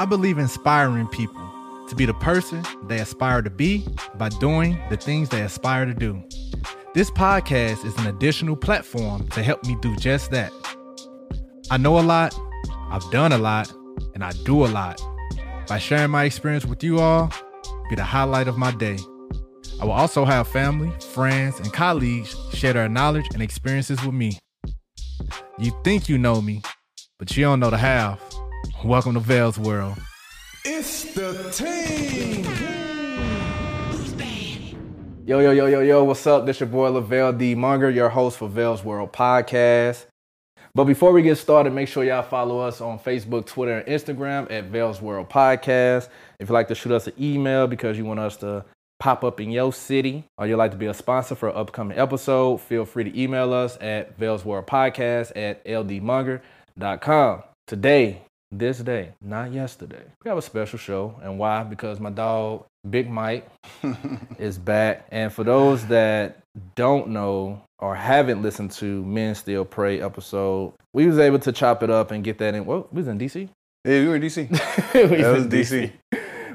I believe inspiring people to be the person they aspire to be by doing the things they aspire to do. This podcast is an additional platform to help me do just that. I know a lot, I've done a lot, and I do a lot. By sharing my experience with you all, be the highlight of my day. I will also have family, friends, and colleagues share their knowledge and experiences with me. You think you know me, but you don't know the half. Welcome to Vell's World. It's the team. Yo, yo, yo, yo, yo, what's up? This your boy Lavelle D. Monger, your host for Vell's World Podcast. But before we get started, make sure y'all follow us on Facebook, Twitter, and Instagram at Vell's World Podcast. If you'd like to shoot us an email because you want us to pop up in your city or you'd like to be a sponsor for an upcoming episode, feel free to email us at Vell's World Podcast at ldmonger.com. Today, this day, not yesterday, we have a special show. And why? Because my dog, Big Mike, is back. And for those that don't know or haven't listened to Men Still Pray episode, we was able to chop it up and get that in. Well, we was in DC. Yeah, we were in DC. we That was in DC.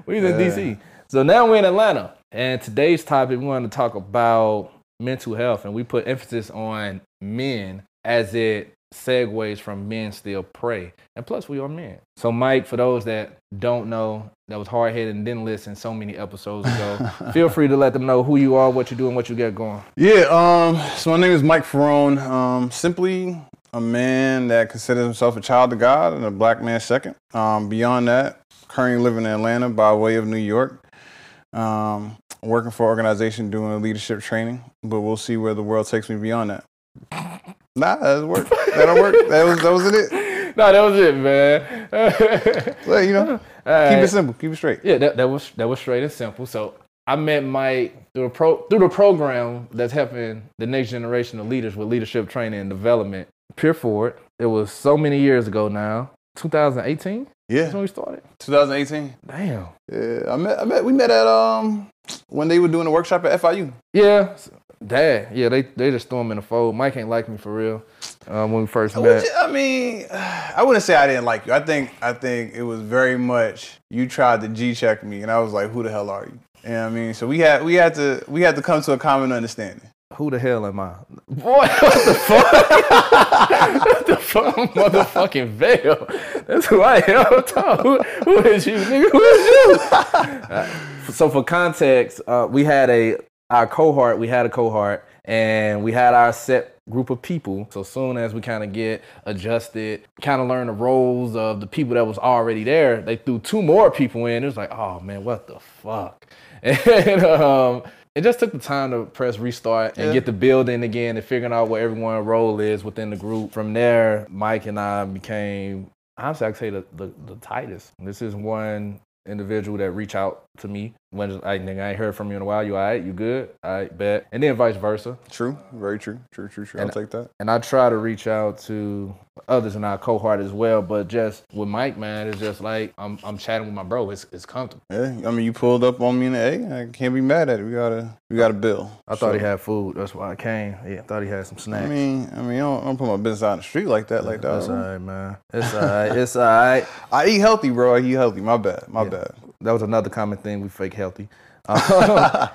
we was in. DC. So now we're in Atlanta. And today's topic, we want to talk about mental health. And we put emphasis on men as it segues from men still pray. And plus, we are men. So, Mike, for those that don't know, that was hard headed and didn't listen so many episodes ago, feel free to let them know who you are, what you do, and what you got going. Yeah, um, so my name is Mike Ferron. Um, simply a man that considers himself a child of God and a black man second. Um, beyond that, currently living in Atlanta by way of New York. Um, working for an organization doing leadership training, but we'll see where the world takes me beyond that. Nah, that'll work. That'll work. That was that wasn't it. Nah, that was it, man. Well, you know, keep it simple, keep it straight. Yeah, that, that was that was straight and simple. So I met Mike through a pro through the program that's helping the next generation of leaders with leadership training and development. Pure Forward. It was so many years ago now. 2018. That's when we started. 2018. Damn. Yeah, I met. I met. We met at um when they were doing a workshop at FIU. Yeah. Dad. Yeah, they they just threw him in the fold. Mike ain't like me for real. Um, when we first met. you- I mean, I wouldn't say I didn't like you. I think I think it was very much you tried to G check me, and I was like, "Who the hell are you?" You know what I mean? So we had we had to we had to come to a common understanding. Who the hell am I? Boy, what the fuck? what the fuck? I'm motherfucking Vell. That's who I am. Tom, Who, who is you, nigga? Who is you? Uh, so for context, uh, we had a our cohort. We had a cohort, and we had our set group of people. So soon as we kind of get adjusted, kind of learn the roles of the people that was already there, they threw two more people in. It was like, oh man, what the fuck? And um, it just took the time to press restart and Yeah. get the building again and figuring out what everyone's role is within the group. From there, Mike and I became, honestly, I could say the, the, the tightest. This is one individual that reached out to me when I, nigga, I ain't heard from you in a while. You all right? You good? I bet. And then vice versa. True, very true, true, true, true. I'll take that. And I try to reach out to others in our cohort as well. But just with Mike, man, it's just like I'm, I'm chatting with my bro. It's, it's comfortable. Yeah, I mean, you pulled up on me in the A. I can't be mad at it. We gotta we got a bill. I thought he had food. That's why I came. Yeah, I thought he had some snacks. I mean, I mean, I don't, I don't put my business out in the street like that, like that. It's all right, man. It's all right. It's all right. I eat healthy, bro. I eat healthy. My bad. My bad. That was another common thing. We fake healthy, Um,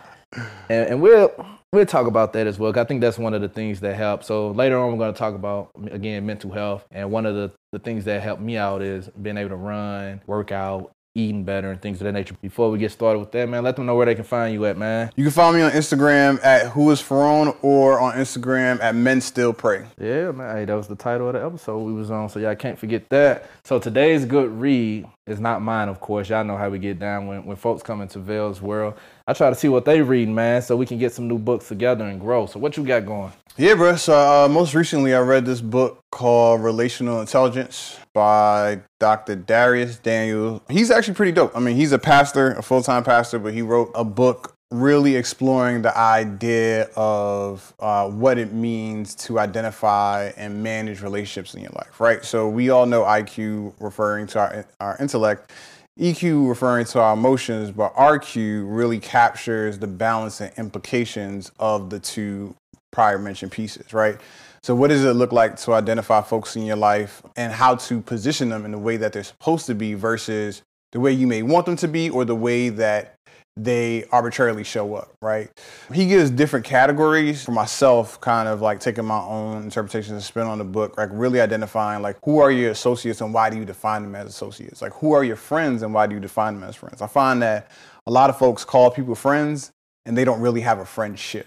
and, and we'll we'll talk about that as well. I think that's one of the things that help. So later on, we're going to talk about again mental health, and one of the the things that helped me out is being able to run, work out, eating better, and things of that nature. Before we get started with that, man, let them know where they can find you at, man. You can find me on Instagram at Who Is Ferron or on Instagram at Men Still Pray. Yeah, man. Hey, that was the title of the episode we was on, so y'all can't forget that. So today's good read is not mine, of course. Y'all know how we get down when, when folks come into Vell's world. I try to see what they read, man, so we can get some new books together and grow. So what you got going? Yeah, bro. So uh, most recently, I read this book called Relational Intelligence by Dr. Dharius Daniel. He's actually pretty dope. I mean, he's a pastor, a full time pastor, but he wrote a book really exploring the idea of uh, what it means to identify and manage relationships in your life, right? So we all know IQ referring to our, our intellect. EQ referring to our emotions, but RQ really captures the balance and implications of the two prior mentioned pieces, right? So, what does it look like to identify folks in your life and how to position them in the way that they're supposed to be versus the way you may want them to be or the way that they arbitrarily show up, right? He gives different categories for myself, kind of like taking my own interpretation and spin on the book, like really identifying like who are your associates and why do you define them as associates? Like who are your friends and why do you define them as friends? I find that a lot of folks call people friends and they don't really have a friendship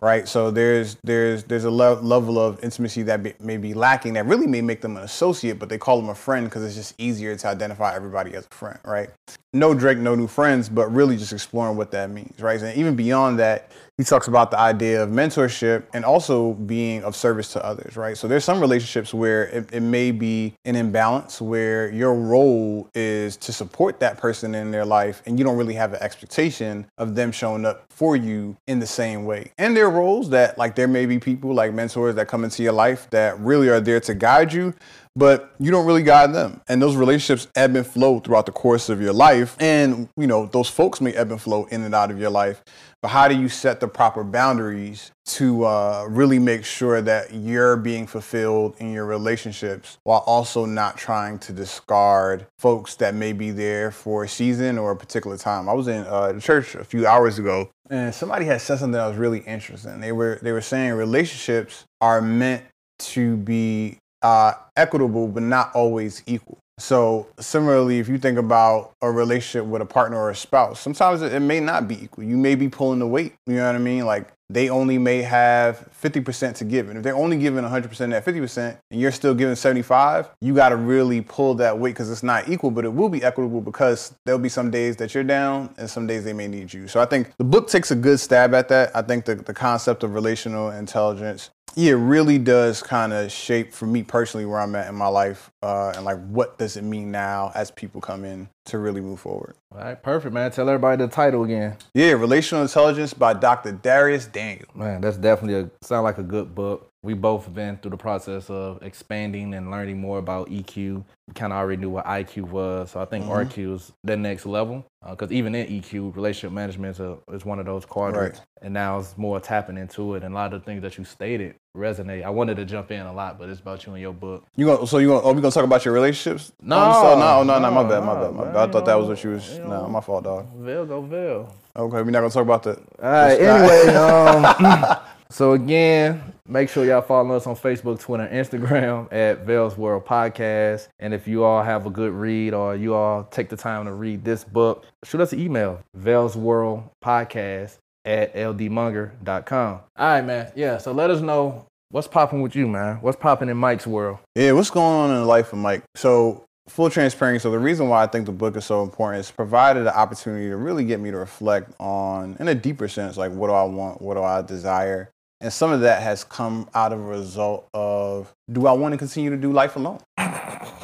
right? So there's there's there's a le- level of intimacy that be, may be lacking that really may make them an associate, but they call them a friend because it's just easier to identify everybody as a friend, right? No Drake, no new friends, but really just exploring what that means, right? And even beyond that, he talks about the idea of mentorship and also being of service to others, right? So there's some relationships where it, it, may be an imbalance where your role is to support that person in their life and you don't really have an expectation of them showing up for you in the same way. And there are roles that like there may be people like mentors that come into your life that really are there to guide you, but you don't really guide them. And those relationships ebb and flow throughout the course of your life. And, you know, those folks may ebb and flow in and out of your life. But how do you set the proper boundaries to uh, really make sure that you're being fulfilled in your relationships while also not trying to discard folks that may be there for a season or a particular time? I was in uh, church a few hours ago and somebody had said something that was really interesting. They were they were saying relationships are meant to be uh, equitable, but not always equal. So similarly, if you think about a relationship with a partner or a spouse, sometimes it, may not be equal. You may be pulling the weight. You know what I mean? Like they only may have 50% to give. And if they're only giving 100% that 50% and you're still giving 75, you got to really pull that weight because it's not equal, but it will be equitable because there'll be some days that you're down and some days they may need you. So I think the book takes a good stab at that. I think the, the concept of relational intelligence yeah, it really does kind of shape for me personally where I'm at in my life, uh, and like what does it mean now as people come in to really move forward. All right, perfect, man. Tell everybody the title again. Yeah, Relational Intelligence by Dr. Dharius Daniel. Man, that's definitely a sound like a good book. We both been through the process of expanding and learning more about EQ. We kind of already knew what IQ was, so I think mm-hmm. RQ is the next level. Because uh, even in EQ, relationship management is, a, is one of those quadrants, right. and now it's more tapping into it. And a lot of the things that you stated resonate. I wanted to jump in a lot, but it's about you and your book. You going so you going? Are we gonna talk about your relationships? No, no, no, no, no, my bad, my bad, my bad. I thought that was what you was. No, my fault, dog. Vell go veil. Okay, we're not gonna talk about that. All right. Anyway, um, so again, make sure y'all follow us on Facebook, Twitter, Instagram at Vell's World Podcast. And if you all have a good read or you all take the time to read this book, shoot us an email, Vell's World Podcast at ldmonger.com. All right, man. Yeah. So let us know what's popping with you, man. What's popping in Mike's world? Yeah, what's going on in the life of Mike? So full transparency. So the reason why I think the book is so important is provided the opportunity to really get me to reflect on, in a deeper sense, like what do I want, what do I desire, and some of that has come out of a result of do I want to continue to do life alone?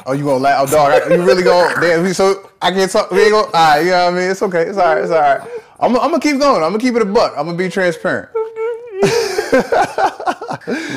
Oh, you gonna laugh? Oh, dog, you really gonna? Damn, so I can't talk. We ain't gonna. All right, you know what I mean? It's okay. It's all right. It's all right. I'm, I'm gonna keep going. I'm gonna keep it a buck. I'm gonna be transparent.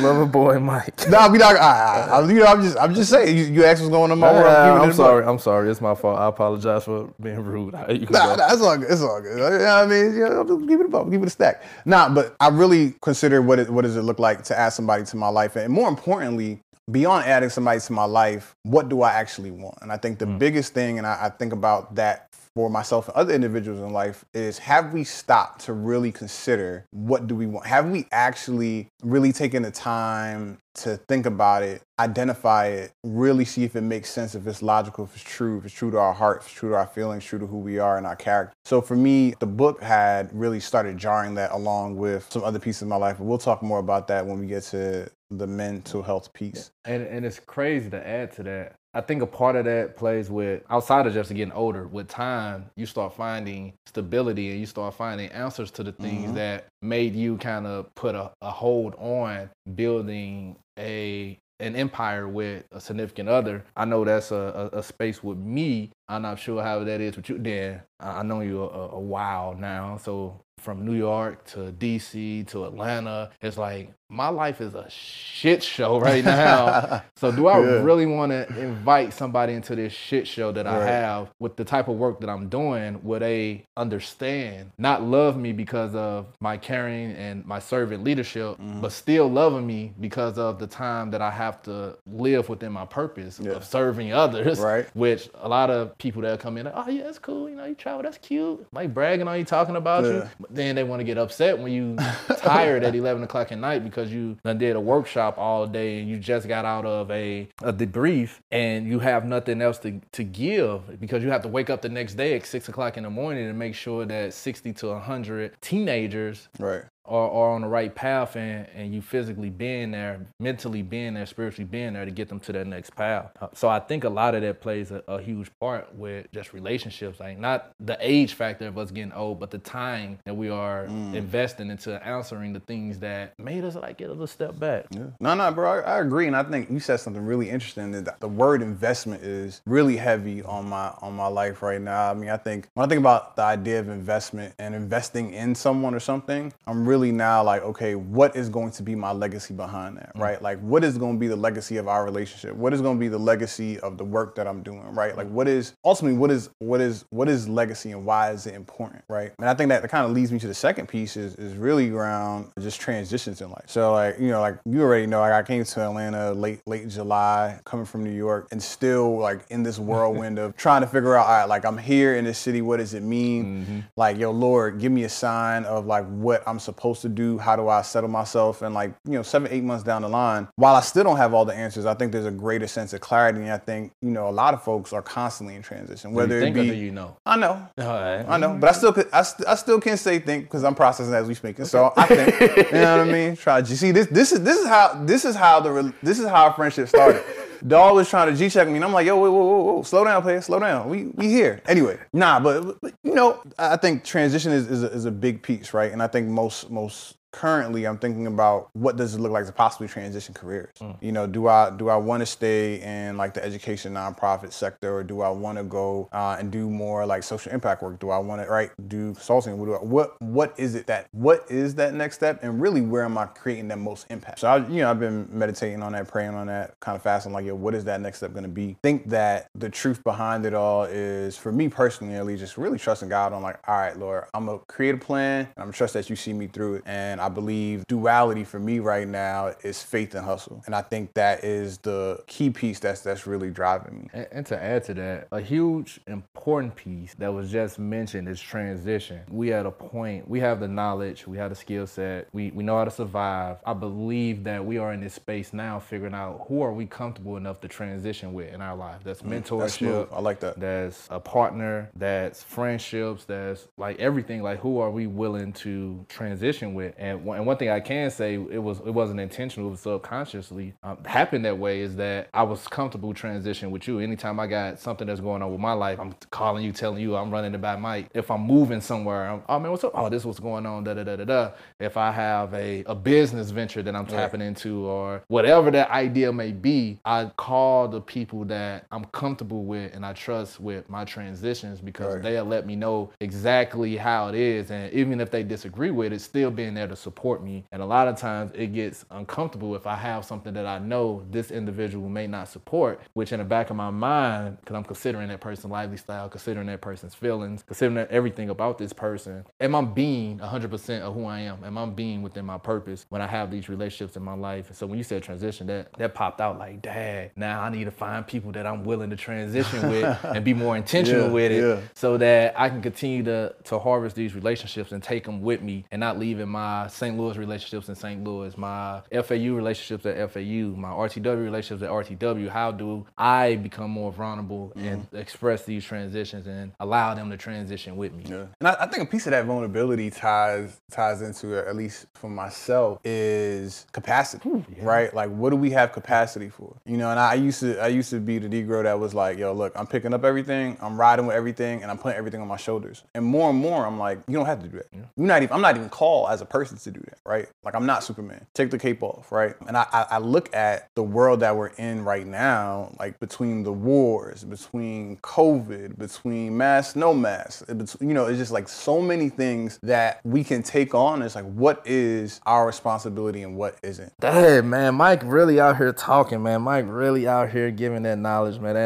Love a boy, Mike. nah, we not. I, I, you know, I'm just, I'm just saying. You, you asked what's going on my world. I'm, I'm sorry. I'm sorry. It's my fault. I apologize for being rude. Nah, nah, it's all good. It's all good. You know what I mean? You know, keep it above. Keep it a stack. Nah, but I really consider what it, what does it look like to add somebody to my life, and more importantly, beyond adding somebody to my life, what do I actually want? And I think the mm. biggest thing, and I, I, think about that for myself and other individuals in life is have we stopped to really consider what do we want? Have we actually really taken the time to think about it, identify it, really see if it makes sense, if it's logical, if it's true, if it's true to our heart, if it's true to our feelings, true to who we are and our character. So for me, the book had really started jarring that along with some other pieces of my life. But we'll talk more about that when we get to the mental health piece. And and it's crazy to add to that. I think a part of that plays with outside of just getting older. With time, you start finding stability and you start finding answers to the things mm-hmm. that made you kind of put a, a hold on building a an empire with a significant other. I know that's a, a, a, space with me. I'm not sure how that is with you. Then I know you a, a while now, so from New York to DC to Atlanta. It's like my life is a shit show right now. so do I yeah. really want to invite somebody into this shit show that right. I have with the type of work that I'm doing? Would they understand, not love me because of my caring and my servant leadership, mm-hmm. but still loving me because of the time that I have to live within my purpose yeah. of serving others, right. which a lot of people that come in, like, oh yeah, that's cool. You know, you travel, that's cute. Like bragging on you, talking about you. But then they want to get upset when you tired at eleven o'clock at night because you done did a workshop all day and you just got out of a a debrief and you have nothing else to to give because you have to wake up the next day at six o'clock in the morning and make sure that sixty to hundred teenagers Right. Are, are on the right path and, and you physically being there, mentally being there, spiritually being there to get them to that next path. Uh, So I think a lot of that plays a, a huge part with just relationships, like not the age factor of us getting old, but the time that we are investing into answering the things that made us like get a little step back. Yeah. No, no, bro. I, I agree, and I think you said something really interesting. That the word investment is really heavy on my on my life right now. I mean, I think when I think about the idea of investment and investing in someone or something, I'm really now like, okay, what is going to be my legacy behind that, mm. right? Like, what is going to be the legacy of our relationship? What is going to be the legacy of the work that I'm doing, right? Like, what is ultimately what is what is what is legacy and why is it important, right? And I think that, that kind of leads me to the second piece is is really around just transitions in life. So like you know like you already know like I came to Atlanta late late July, coming from New York, and still like in this whirlwind of trying to figure out all right like I'm here in this city. What does it mean? Mm-hmm. Like yo Lord, give me a sign of like what I'm supposed to do. How do I settle myself? And like you know seven eight months down the line, while I still don't have all the answers, I think there's a greater sense of clarity. And I think you know a lot of folks are constantly in transition. Whether you think it or be do you know? I know. All right. I know, but I still, I, st- I still can't say think because I'm processing as we speaking. So I think, you know what I mean. Try to see this. This is this is how this is how the this is how our friendship started. Dog was trying to G check me, and I'm like, yo, whoa, whoa, whoa, whoa, slow down, player, slow down. We we here anyway. Nah, but, but you know, I think transition is is a, is a big piece, right? And I think most most currently I'm thinking about what does it look like to possibly transition careers. You know, do I do I want to stay in like the education nonprofit sector, or do I want to go uh, and do more like social impact work? Do I want to right do consulting? What do I, what what is it that what is that next step? And really, where am I creating the most impact? So I, you know, I've been meditating on that, praying on that, kind of fasting. Like, yo, what is that next step going to be? Think that the truth behind it all is, for me personally, at least, just really trusting God on like, all right, Lord, I'm gonna create a plan, and I'm gonna trust that you see me through it. And I believe duality for me right now is faith and hustle, and I think that is the key piece that's that's really driving me. And, and to add to that, a huge important piece that was just mentioned is transition. We at a point, we have the knowledge, we have the skill set, we, we know how to survive. I believe that we are in this space now figuring out who are we comfortable enough to transition with in our life. That's Mm, That's smooth. mentorship. I like that. That's a partner, that's friendships, that's like everything. Like who are we willing to transition with? And one, and one thing I can say, it was it wasn't intentional, it was subconsciously um, happened that way. Is that I was comfortable transitioning with you. Anytime I got something that's going on with my life, I'm calling you, telling you I'm running it by Mike. If I'm moving somewhere, I'm, oh man, what's up? Oh, this what's going on. Da da da da da. If I have a a business venture that I'm tapping into, or whatever that idea may be, I call the people that I'm comfortable with and I trust with my transitions because Right. they'll let me know exactly how it is. And even if they disagree with it, still being there to support me. And a lot of times it gets uncomfortable if I have something that I know this individual may not support, which in the back of my mind, because I'm considering that person's lifestyle, considering that person's feelings, considering everything about this person, am I being 100% of who I am? Am I being within my purpose when I have these relationships in my life? And so when you said transition, that that popped out like, dad, now I need to find people that I'm willing to transition with and be more intentional Yeah, with it yeah. so that I can continue to to harvest these relationships and take them with me and not leaving my St. Louis relationships in St. Louis, my FAU relationships at FAU, my RTW relationships at RTW. How do I become more vulnerable and mm-hmm. express these transitions and allow them to transition with me? Yeah. And I, I think a piece of that vulnerability ties ties into uh, at least for myself is capacity, right? Like, what do we have capacity for? You know, and I used to I used to be the Negro that was like, yo, look, I'm picking up everything, I'm riding with everything, and I'm putting everything on my shoulders. And more and more, I'm like, you don't have to do that. You're not even I'm not even called as a person to do that, right? Like, I'm not Superman. Take the cape off, right? And I I, I look at the world that we're in right now, like between the wars, between COVID, between mass, no mass, you know, it's just like so many things that we can take on. It's like, what is our responsibility and what isn't? Hey man, Mike really out here talking, man. Mike really out here giving that knowledge, man.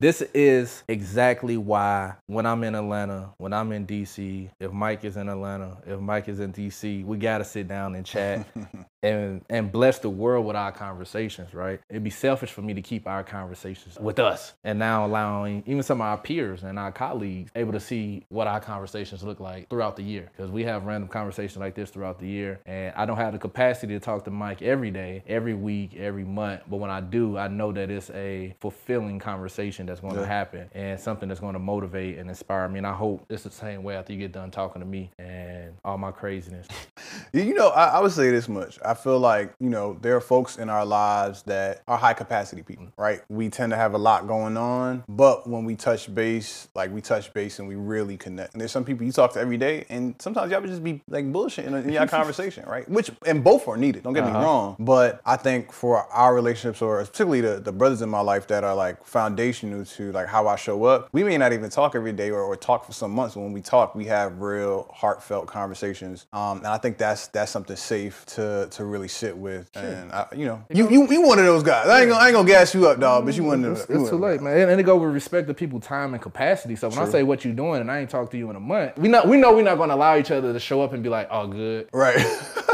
This is exactly why when I'm in Atlanta, when I'm in DC, if Mike is in Atlanta, if Mike is in DC, we gotta sit down and chat and and bless the world with our conversations, right? It'd be selfish for me to keep our conversations with us and now allowing even some of our peers and our colleagues able to see what our conversations look like throughout the year. Because we have random conversations like this throughout the year. And I don't have the capacity to talk to Mike every day, every week, every month. But when I do, I know that it's a fulfilling conversation that's going to happen and something that's going to motivate and inspire me. And I hope it's the same way after you get done talking to me and all my craziness. You know, I, I would say this much. I feel like, you know, there are folks in our lives that are high capacity people, right? We tend to have a lot going on, but when we touch base, like we touch base and we really connect. And there's some people you talk to every day, and sometimes y'all would just be like bullshit in, in your conversation, right? Which, and both are needed, don't get me wrong. But I think for our relationships, or particularly the, the brothers in my life that are like foundational to like how I show up, we may not even talk every day or, or talk for some months. But when we talk, we have real heartfelt conversations. Um, and I think that's that's something safe to to really sit with. And I, you know, you, you you one of those guys. I ain't gonna I ain't gonna gas you up, dog. But you mm, one of It's, those. it's too late, man. And, and it go with respect to people's time and capacity. So when I say what you're doing and I ain't talked to you in a month, we not we know we're not gonna allow each other to show up and be like, oh good. Right.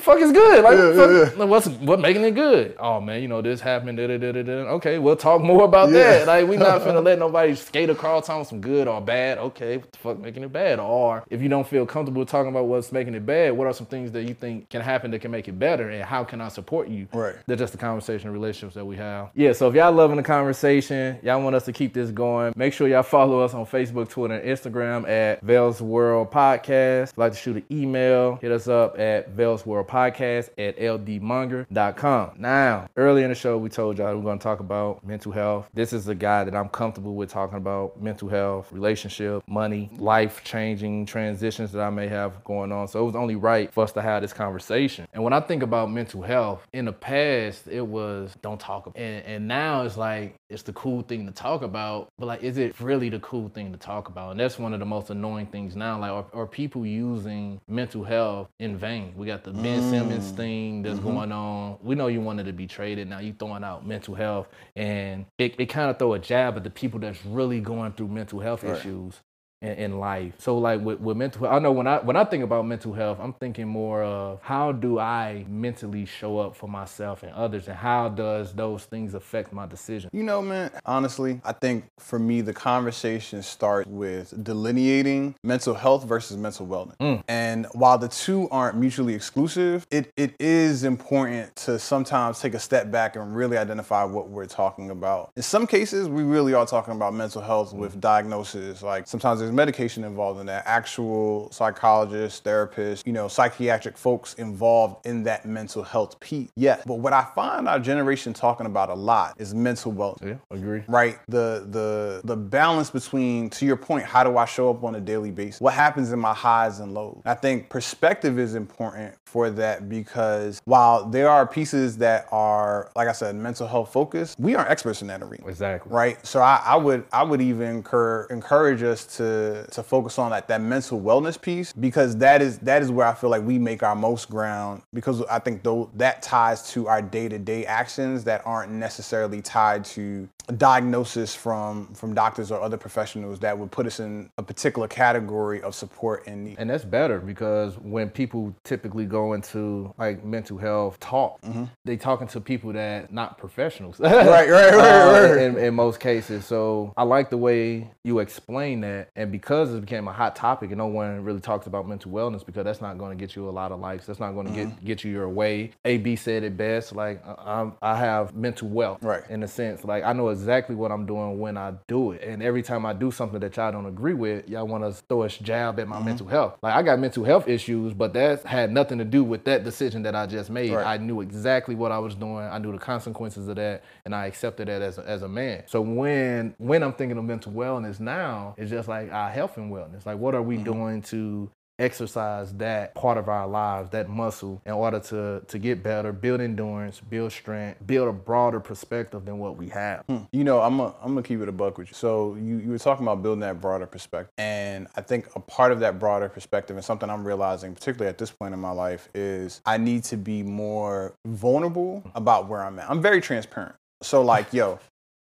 The fuck is good? Like, Yeah, what the yeah, what's what making it good? Oh man, you know this happened. Da, da, da, da. Okay, we'll talk more about Yeah. that. Like we not finna let nobody skate across on some good or bad. Okay, what the fuck making it bad? Or if you don't feel comfortable talking about what's making it bad, what are some things that you think can happen that can make it better, and how can I support you? Right. That's just the conversation and relationships that we have. Yeah, so if y'all loving the conversation, y'all want us to keep this going, make sure y'all follow us on Facebook, Twitter, and Instagram at Vell's World Podcast. If you'd like to shoot an email, hit us up at Vell's World Podcast at ldmonger.com. Now, earlier in the show, we told y'all we're going to talk about mental health. This is a guy that I'm comfortable with talking about mental health, relationship, money, life changing transitions that I may have going on. So it was only right for us to have this conversation. And when I think about mental health, in the past, it was don't talk about it. And, and now it's like, it's the cool thing to talk about, but like, is it really the cool thing to talk about? And that's one of the most annoying things now. Like, are, are people using mental health in vain? We got the Ben Simmons mm. thing that's mm-hmm. going on. We know you wanted to be traded. Now you throwing out mental health, and it, it kind of throw a jab at the people that's really going through mental health Right. issues in, in life. So like with, with mental I know when I when I think about mental health, I'm thinking more of how do I mentally show up for myself and others and how does those things affect my decision? You know, man, honestly, I think for me, the conversation starts with delineating mental health versus mental wellness. Mm. And while the two aren't mutually exclusive, it, it is important to sometimes take a step back and really identify what we're talking about. In some cases, we really are talking about mental health with mm. diagnosis. Like sometimes there's medication involved in that, actual psychologists, therapists, you know, psychiatric folks involved in that mental health piece. Yes. But what I find our generation talking about a lot is mental wellness Yeah, agree. right the the the balance between to your point how do i show up on a daily basis what happens in my highs and lows i think perspective is important for that because while there are pieces that are like i said mental health focused we aren't experts in that arena Exactly. right so I, I would i would even incur, encourage us to to focus on that that mental wellness piece because that is that is where i feel like we make our most ground because i think though that ties to our day-to-day actions that aren't necessarily tied to a diagnosis from from doctors or other professionals that would put us in a particular category of support and need And that's better because when people typically go into like mental health talk, they talking to people that not professionals. Mm-hmm. right right right, uh, in, in most cases. So I like the way you explain that. And because it became a hot topic and no one really talks about mental wellness because that's not going to get you a lot of likes. That's not going to Mm-hmm. get get you your way. AB said it best. Like I- I'm, I have mental wealth Right. in a sense. Like I know exactly what I'm doing when I do it. And every time I do something that y'all don't agree with, y'all want to throw a jab at my Mm-hmm. mental health. Like I got mental health issues, but that had nothing to do with that decision that I just made. Right. I knew exactly what I was doing. I knew the consequences of that, and I accepted that as a, as a man. So when when I'm thinking of mental wellness now, it's just like our health and wellness. Like what are we mm-hmm. doing to exercise that part of our lives, that muscle, in order to to get better, build endurance, build strength, build a broader perspective than what we have. Hmm. You know, I'm gonna I'm gonna keep it a buck with you. So you, you were talking about building that broader perspective, and I think a part of that broader perspective, and something I'm realizing, particularly at this point in my life, is I need to be more vulnerable hmm. about where I'm at. I'm very transparent. So like, yo,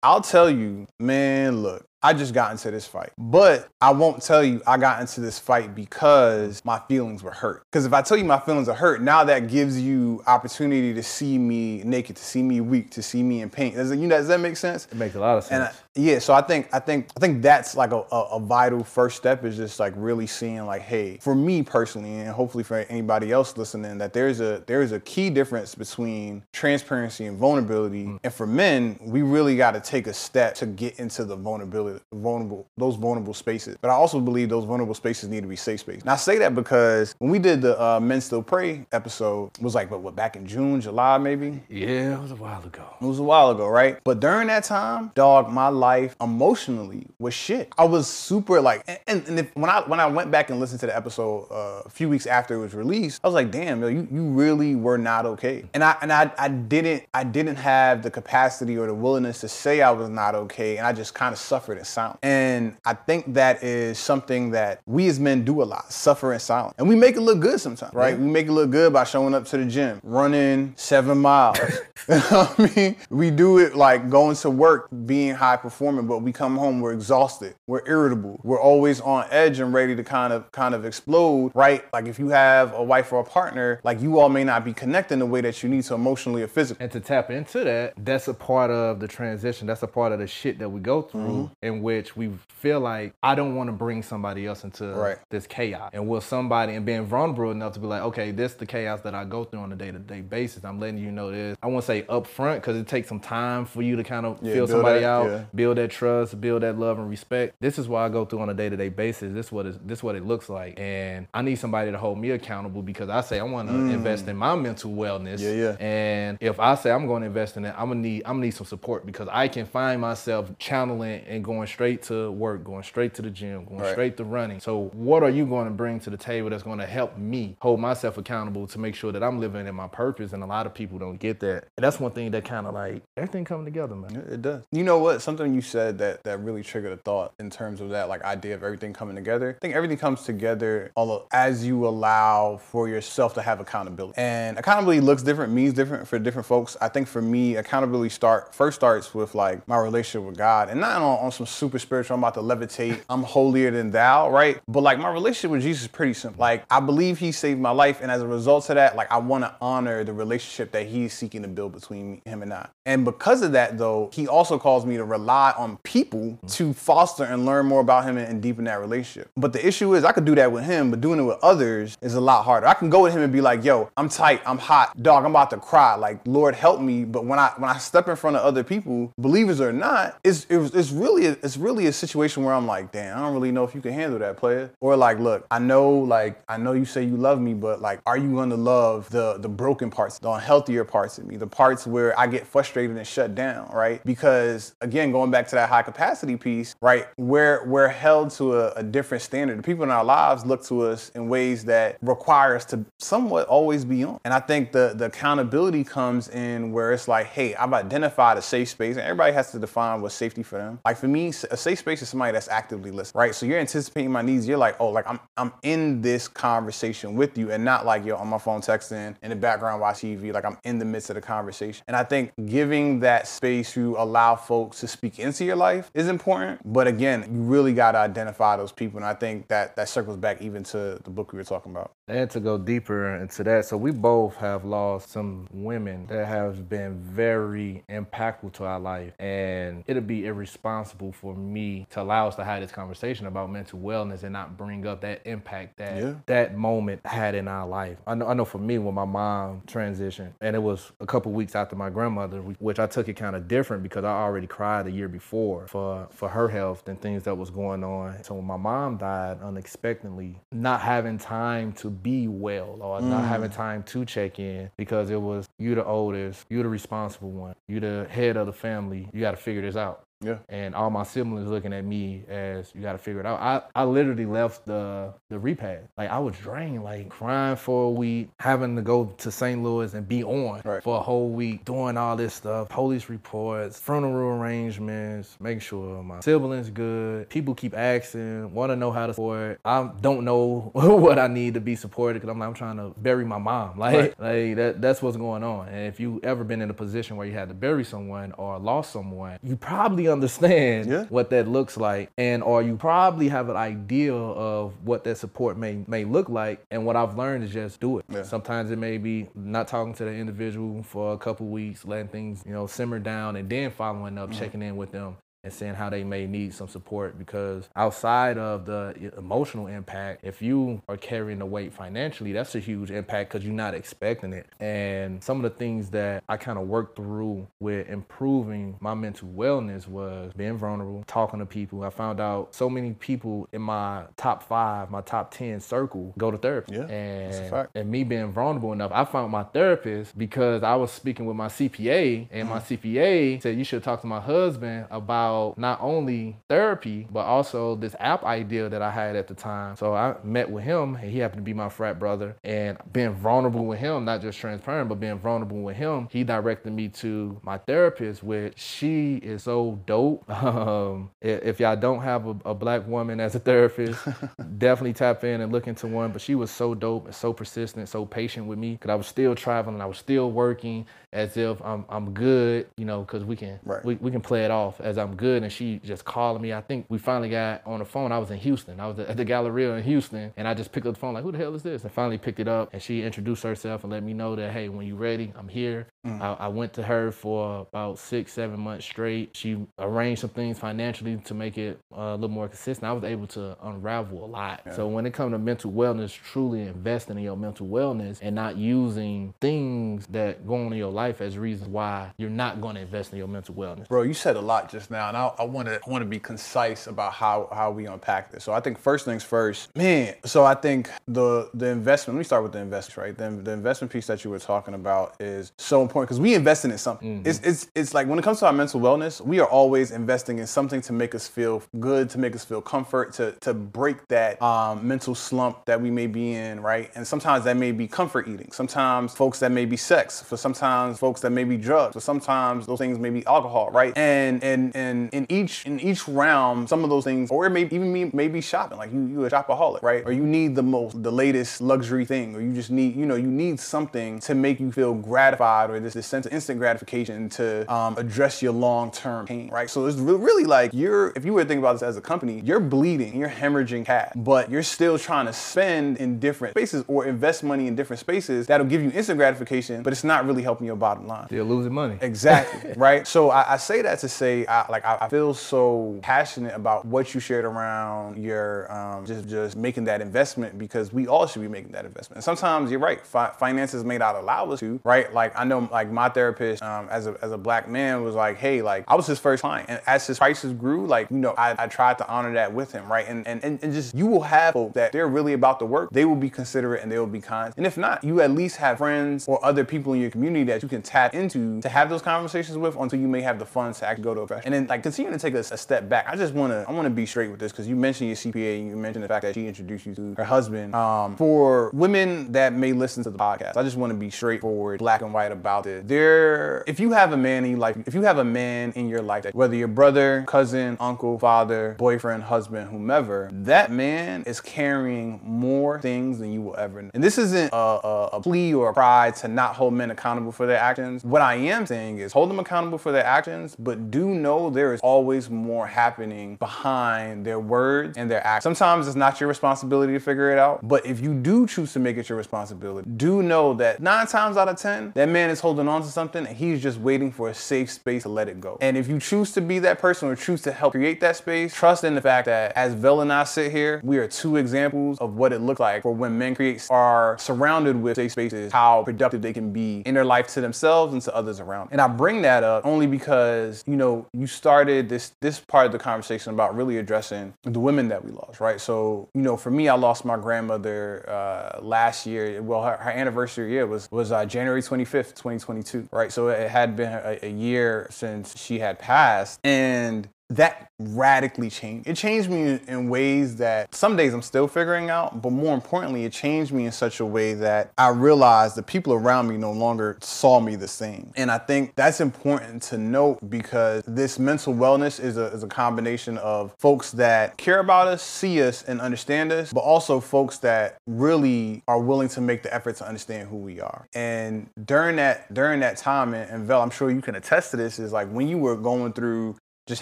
I'll tell you, man, look, I just got into this fight. But I won't tell you I got into this fight because my feelings were hurt. Because if I tell you my feelings are hurt, now that gives you opportunity to see me naked, to see me weak, to see me in pain. Does, it, you know, does that make sense? It makes a lot of And sense. I, yeah, so I think I think I think that's like a, a, a vital first step is just like really seeing like, hey, for me personally, and hopefully for anybody else listening, that there's a there is a key difference between transparency and vulnerability. Mm. And for men, we really got to take a step to get into the vulnerability, vulnerable those vulnerable spaces. But I also believe those vulnerable spaces need to be safe spaces. And I say that because when we did the uh, Men Still Pray episode, it was like but what back in June, July maybe. yeah, it was a while ago. It was a while ago, right? But during that time, dog, my life emotionally was shit. I was super like, and, and if, when I when I went back and listened to the episode uh, a few weeks after it was released, I was like, damn, yo, you, you really were not okay. And I and I, I didn't I didn't have the capacity or the willingness to say I was not okay, and I just kind of suffered in silence. And I think that is something that we as men do a lot, suffer in silence, and we make it look good sometimes, right? We make it look good by showing up to the gym, running seven miles. You know what I mean? We do it like going to work, being high performing, but we come home, we're exhausted, we're irritable, we're always on edge and ready to kind of kind of explode, right? Like if you have a wife or a partner, like you all may not be connecting the way that you need to emotionally or physically. And to tap into that, that's a part of the transition. That's a part of the shit that we go through Mm-hmm. In which we feel like I don't want to bring somebody else into Right. this chaos. And will somebody and being vulnerable enough to be like, okay, this is the chaos that I go through on a day-to-day basis. I'm letting you know this. I want to say upfront because it takes some time for you to kind of Yeah, feel somebody that- out, yeah. build that trust, build that love and respect. This is what I go through on a day-to-day basis. This what is this what it looks like. And I need somebody to hold me accountable because I say I want to invest in my mental wellness. Mm. Yeah, yeah. And if I say I'm going to invest in it, I'm gonna need I'm gonna need some support because I can find myself channeling and going straight to work, going straight to the gym, going Right. straight to running. So what are you going to bring to the table that's going to help me hold myself accountable to make sure that I'm living in my purpose? And a lot of people don't get that. And that's one thing that kind of like everything coming together, man. It does. You know what? Something you said that that really triggered a thought in terms of that like idea of everything coming together. I think everything comes together although as you allow for yourself to have accountability. And accountability looks different, means different for different folks. I think for me, accountability start first starts with like my relationship with God, and not on, on some super spiritual. I'm about to levitate. I'm holier than thou, right? But like my relationship with Jesus is pretty simple. Like I believe He saved my life, and as a result of that, like I want to honor the relationship that He's seeking to build between Him and I. And because of that, though, He also calls me to rely on people mm-hmm. to foster and learn more about Him and, and deepen that relationship. But the issue is, I could do that with Him, but doing it with others is a lot harder. I can go with Him and be like, "Yo, I'm tight, I'm hot, dog, I'm about to cry. Like, Lord, help me." But when I when I step in front of other people, believers or not, it's it was, it's really a, it's really a situation where I'm like, "Damn, I don't really know if you can handle that, player." Or like, "Look, I know like I know you say you love me, but like, are you going to love the the broken parts, the unhealthier parts of me, the parts where I get frustrated and shut down, right? Because again, going back to that high capacity piece, right? We're we're held to a, a different standard. The people in our lives look to us in ways that require us to somewhat always be on. And I think the the accountability comes in where it's like, hey, I've identified a safe space, and everybody has to define what's safety for them. Like for me, a safe space is somebody that's actively listening, right? So you're anticipating my needs. You're like, oh, like I'm I'm in this conversation with you, and not like yo on my phone texting in the background watch TV. Like I'm in the midst of the conversation. And I think giving that space to allow folks to speak into your life is important. But again, you really got to identify those people, and I think that that circles back even to the book we were talking about. And to go deeper into that, so we both have lost some women that have been very impactful to our life. And it'd be irresponsible for me to allow us to have this conversation about mental wellness and not bring up that impact that Yeah. that moment had in our life. I know, I know for me, when my mom transitioned, and it was a couple weeks after my grandmother, which I took it kind of different because I already cried the year before for, for her health and things that was going on. So when my mom died unexpectedly, not having time to be well or not mm. having time to check in because it was you the oldest, you the responsible one, you the head of the family, you got to figure this out Yeah. and all my siblings looking at me as you got to figure it out. I, I literally left the the repast. Like I was drained, like crying for a week, having to go to St. Louis and be on Right. for a whole week, doing all this stuff, police reports, funeral arrangements, making sure my siblings good. People keep asking, want to know how to support. I don't know what I need to be supported because I'm like, I'm trying to bury my mom. Like, Right. like that that's what's going on. And if you ever been in a position where you had to bury someone or lost someone, you probably fully understand Yeah. what that looks like, and or you probably have an idea of what that support may may look like. And what I've learned is just do it. Yeah. Sometimes it may be not talking to the individual for a couple weeks, letting things you know simmer down, and then following up, mm-hmm. checking in with them and seeing how they may need some support because outside of the emotional impact if you are carrying the weight financially that's a huge impact because you're not expecting it. And some of the things that i kind of worked through with improving my mental wellness was being vulnerable talking to people. I found out so many people in my top five my top 10 circle go to therapy. Yeah, and, and me being vulnerable enough i found my therapist because i was speaking with my cpa and my cpa said you should talk to my husband about not only therapy but also this app idea that i had at the time. So i met with him and he happened to be my frat brother. And being vulnerable with him not just transparent but being vulnerable with him he directed me to my therapist which she is so dope. Um, if y'all don't have a, a black woman as a therapist definitely tap in and look into one. But she was so dope and so persistent so patient with me because i was still traveling i was still working as if i'm, I'm good you know because we can Right. we, we can play it off as i'm good. And she just calling me. I think we finally got on the phone. I was in houston. I was at the galleria in houston and i just picked up the phone like who the hell is this? And finally picked it up and she introduced herself and let me know that hey when you ready i'm here. I, I went to her for about six seven months straight. She arranged some things financially to make it uh, a little more consistent. I was able to unravel a lot. So when it comes to mental wellness truly investing in your mental wellness and not using things that go on in your life as reasons why you're not going to invest in your mental wellness Bro, you said a lot just now, and I, I want to want to be concise about how how we unpack this. So I think first things first, man. So I think the the investment. Let me start with the investment, right? The, the investment piece that you were talking about is so important because we invest in something. It's it's it's like when it comes to our mental wellness, we are always investing in something to make us feel good, to make us feel comfort, to to break that um, mental slump that we may be in, right? And sometimes that may be comfort eating. Sometimes folks that may be sex. For sometimes folks that may be drugs. For sometimes those things may be alcohol, right? And and and in each in each realm, some of those things, or it may even be maybe shopping, like you you a shopaholic, right? Or you need the most the latest luxury thing, or you just need you know you need something to make you feel gratified, or this, this sense of instant gratification to um, address your long term pain, right? So it's re- really like you're if you were to think about this as a company, you're bleeding, you're hemorrhaging cash, but you're still trying to spend in different spaces or invest money in different spaces that'll give you instant gratification, but it's not really helping your bottom line. Still losing money. Exactly. right. So I, I say that to say, I, like, I, I feel so passionate about what you shared around your um, just just making that investment because we all should be making that investment. And sometimes you're right. Fi- finances may not allow us to. Right. Like I know, like my therapist, um, as a as a black man, was like, hey, like I was his first client, and as his prices grew, like you know, I, I tried to honor that with him. Right. And and and, and just you will have folk that they're really about the work. They will be considerate and they will be kind. And if not, you at least have friends or other people in your community that you can tap into to have those conversations with until you may have the funds to actually go to a professional. And then like continue to take a, a step back. I just wanna I wanna be straight with this because you mentioned your CPA and you mentioned the fact that she introduced you to her husband. Um, for women that may listen to the podcast, I just want to be straightforward, black and white about it. There, if you have a man in your life, if you have a man in your life, that whether your brother, cousin, uncle, father, boyfriend, husband, whomever, that man is carrying more things than you will ever know. And this isn't a, a, a plea or a pride to not hold men accountable for their actions. What I am saying is hold them accountable for their actions, but do know there is always more happening behind their words and their actions. Sometimes it's not your responsibility to figure it out, but if you do choose to make it your responsibility, do know that nine times out of 10, that man is holding on to something and he's just waiting for a safe space to let it go. And if you choose to be that person or choose to help create that space, trust in the fact that as Vell and I sit here, we are two examples of what it looks like for when men create are surrounded with safe spaces, how productive they can be in their life to themselves and to others around. And I bring that up only because, you know, you started this this part of the conversation about really addressing the women that we lost, right? So, you know, for me, I lost my grandmother uh, last year. Well, her, her anniversary year was was uh, January 25th, 2022, right? So it had been a, a year since she had passed, and that radically changed. It changed me in, ways that some days I'm still figuring out, but more importantly, it changed me in such a way that I realized the people around me no longer saw me the same. And I think that's important to note because this mental wellness is a, is a combination of folks that care about us, see us, and understand us, but also folks that really are willing to make the effort to understand who we are. And during that during that time, and, and Vell, I'm sure you can attest to this, is like when you were going through just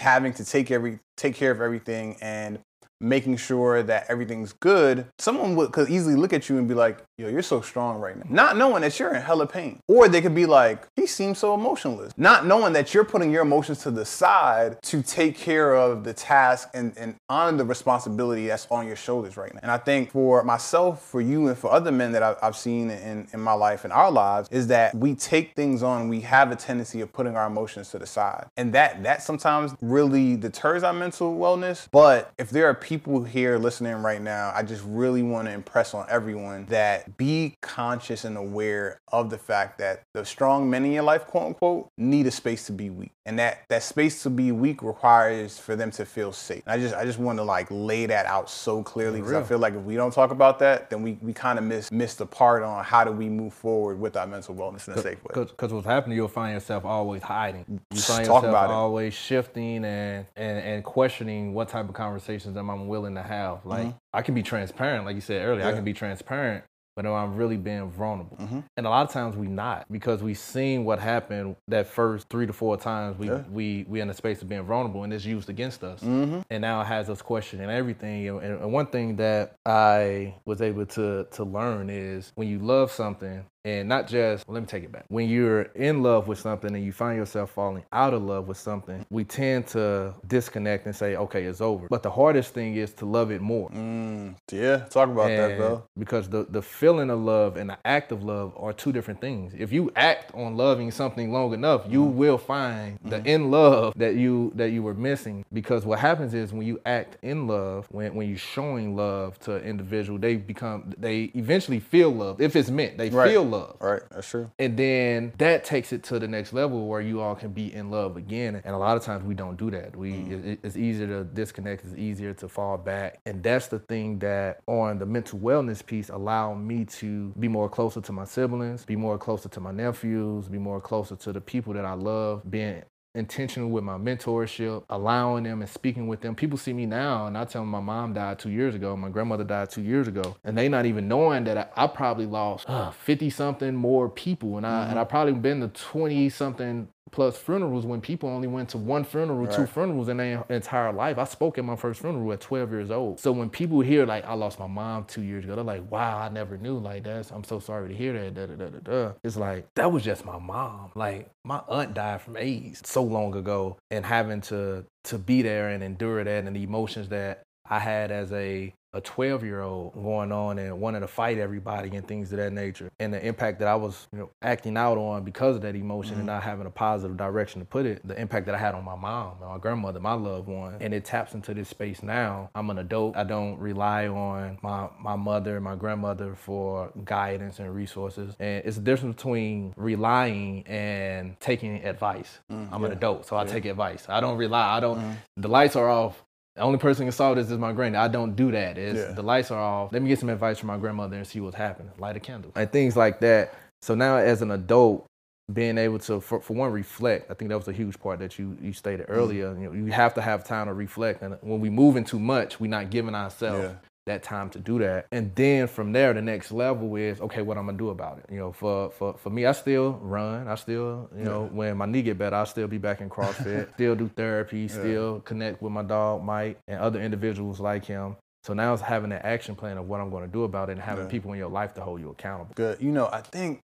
having to take every take care of everything and making sure that everything's good, someone would could easily look at you and be like, yo, you're so strong right now. Not knowing that you're in hella pain. Or they could be like, he seems so emotionless. Not knowing that you're putting your emotions to the side to take care of the task and, and honor the responsibility that's on your shoulders right now. And I think for myself, for you, and for other men that I've, I've seen in, in my life and our lives, is that we take things on, we have a tendency of putting our emotions to the side. And that that sometimes really deters our mental wellness. But if there are people here listening right now, I just really want to impress on everyone that be conscious and aware of the fact that the strong men in your life, quote unquote, need a space to be weak. And that that space to be weak requires for them to feel safe. And I just I just want to like lay that out so clearly because I feel like if we don't talk about that, then we, we kind of miss miss the part on how do we move forward with our mental wellness in a safe way. Because what's happening, you'll find yourself always hiding. You find Talk yourself about it. always shifting and, and and questioning what type of conversations am I willing to have. Like I can be transparent, like you said earlier. I Mm-hmm. Can be transparent, but am I really being vulnerable? Mhm. And a lot of times we not because we've seen what happened that first three to four times we Yeah. we we in the space of being vulnerable and it's used against us. Mm-hmm. And now it has us questioning everything. And, and one thing that I was able to to learn is when you love something and not just well, let me take it back. When you're in love with something and you find yourself falling out of love with something, we tend to disconnect and say, okay, it's over. But the hardest thing is to love it more. Mm, yeah, talk about that, And bro. Because the, the feeling of love and the act of love are two different things. If you act on loving something long enough, you Mm-hmm. will find the in love that you that you were missing. Because what happens is when you act in love, when when you're showing love to an individual, they become they eventually feel love. If it's meant, they Right. feel love. Right, that's true. And then that takes it to the next level where you all can be in love again. And a lot of times we don't do that. We mm. it, it's easier to disconnect. It's easier to fall back. And that's the thing that on the mental wellness piece allow me to be more closer to my siblings, be more closer to my nephews, be more closer to the people that I love, being intentional with my mentorship, allowing them and speaking with them. People see me now and I tell them my mom died two years ago, my grandmother died two years ago, and they not even knowing that I, I probably lost uh, 50 something more people and I mm-hmm. and I probably been to 20 something plus funerals when people only went to one funeral, two funerals in their entire life. I spoke at my first funeral at 12 years old. So when people hear like I lost my mom two years ago, they're like, wow, I never knew like that. I'm so sorry to hear that. Da, da, da, da, da. It's like that was just my mom. Like my aunt died from AIDS so long ago and having to to be there and endure that and the emotions that I had as a a 12 year old going on and wanting to fight everybody and things of that nature. And the impact that I was you know acting out on because of that emotion and mm-hmm. not having a positive direction to put it the impact that I had on my mom and my grandmother my loved one and it taps into this space now. I'm an adult. I don't rely on my my mother and my grandmother for guidance and resources. And it's a difference between relying and taking advice. Mm, I'm an adult so I take advice. I don't rely. I don't mm. the lights are off the only person who can solve this is my granny. I don't do that. It's Yeah. the lights are off. Let me get some advice from my grandmother and see what's happening. Light a candle. And things like that. So now as an adult, being able to for, for one reflect, I think that was a huge part that you you stated mm-hmm. earlier. You know, you have to have time to reflect. And when we move in too much, we're not giving ourselves Yeah. That time to do that. And then from there, the next level is okay, what I'm gonna do about it. You know, for for for me, I still run. I still, you know, when my knee get better, I'll still be back in CrossFit. still do therapy. Still connect with my dog Mike and other individuals like him. So now it's having an action plan of what I'm gonna do about it and having Yeah. people in your life to hold you accountable. Good. You know, I think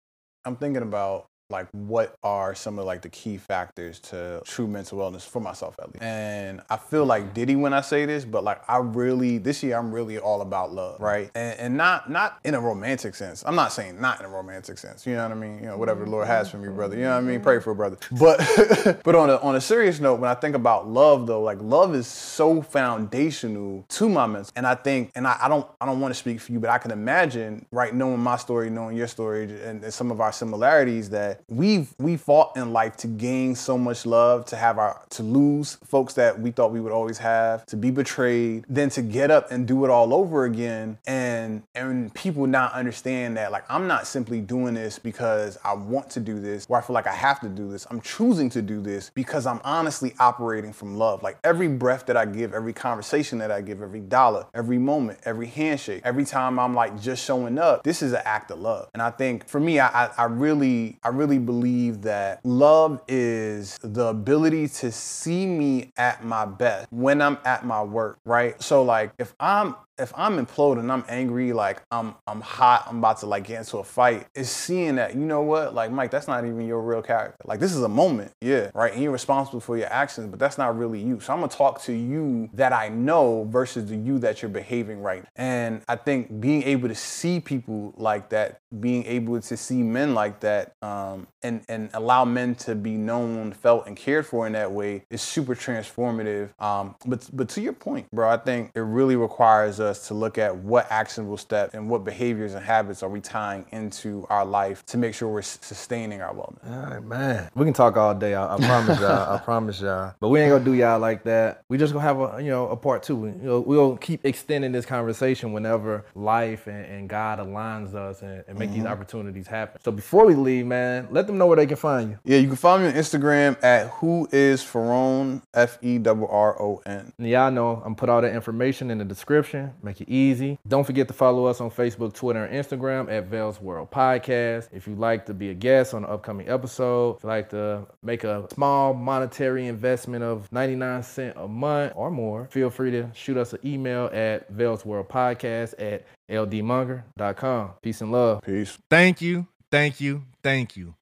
I'm thinking about like what are some of like the key factors to true mental wellness for myself at least. And I feel like Diddy when I say this, but like I really this year I'm really all about love, right? And, and not not in a romantic sense. I'm not saying not in a romantic sense. You know what I mean? You know whatever the Lord has for me, brother. You know what I mean? Pray for a brother. But but on a on a serious note, when I think about love though, like love is so foundational to my mental. And I think and I, I don't I don't want to speak for you, but I can imagine right knowing my story, knowing your story, and, and some of our similarities that we've we fought in life to gain so much love, to have our to lose folks that we thought we would always have, to be betrayed, then to get up and do it all over again, and and people not understand that like I'm not simply doing this because I want to do this or I feel like I have to do this. I'm choosing to do this because I'm honestly operating from love. Like every breath that I give, every conversation that I give, every dollar, every moment, every handshake, every time I'm like just showing up, this is an act of love. And I think for me, I I, I really I really really believe that love is the ability to see me at my best when I'm at my work, right? So like if I'm if I'm imploding, I'm angry, like I'm I'm hot, I'm about to like get into a fight, is seeing that, you know what, like Mike, that's not even your real character. Like this is a moment, yeah, right? And you're responsible for your actions, but that's not really you. So I'm gonna talk to you that I know versus the you that you're behaving right. And I think being able to see people like that, being able to see men like that, um, and and allow men to be known, felt, and cared for in that way is super transformative. Um, but but to your point, bro, I think it really requires us to look at what actionable steps and what behaviors and habits are we tying into our life to make sure we're sustaining our wellness. All right, man. We can talk all day. I, I promise y'all. I promise y'all. But we ain't gonna do y'all like that. We just gonna have a you know a part two. You know, we'll keep extending this conversation whenever life and, and God aligns us and, and make these mm-hmm. opportunities happen. So before we leave, man, let them know where they can find you. Yeah, you can find me on Instagram at house of Ferron F E R R O N. And y'all know I'm put all that information in the description. Make it easy. Don't forget to follow us on Facebook, Twitter, and Instagram at Vell's World Podcast. If you'd like to be a guest on an upcoming episode, if you'd like to make a small monetary investment of 99 cents a month or more, feel free to shoot us an email at Vell's World Podcast at ldmonger.com. Peace and love. Peace. Thank you, thank you, thank you.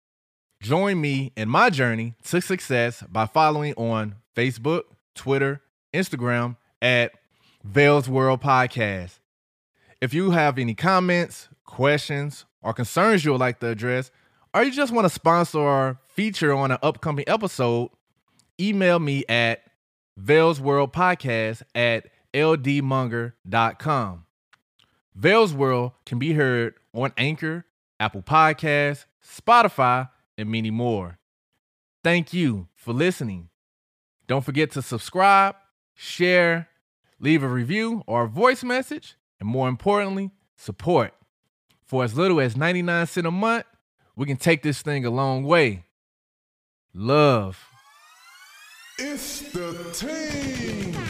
Join me in my journey to success by following on Facebook, Twitter, Instagram at Vell's World Podcast. If you have any comments, questions, or concerns you would like to address, or you just want to sponsor or feature on an upcoming episode, email me at Vell's World Podcast at ldmonger.com. Vell's World can be heard on Anchor, Apple Podcasts, Spotify, and many more. Thank you for listening. Don't forget to subscribe, share, leave a review or a voice message, and more importantly, support. For as little as 99 cents a month, we can take this thing a long way. Love. It's the team.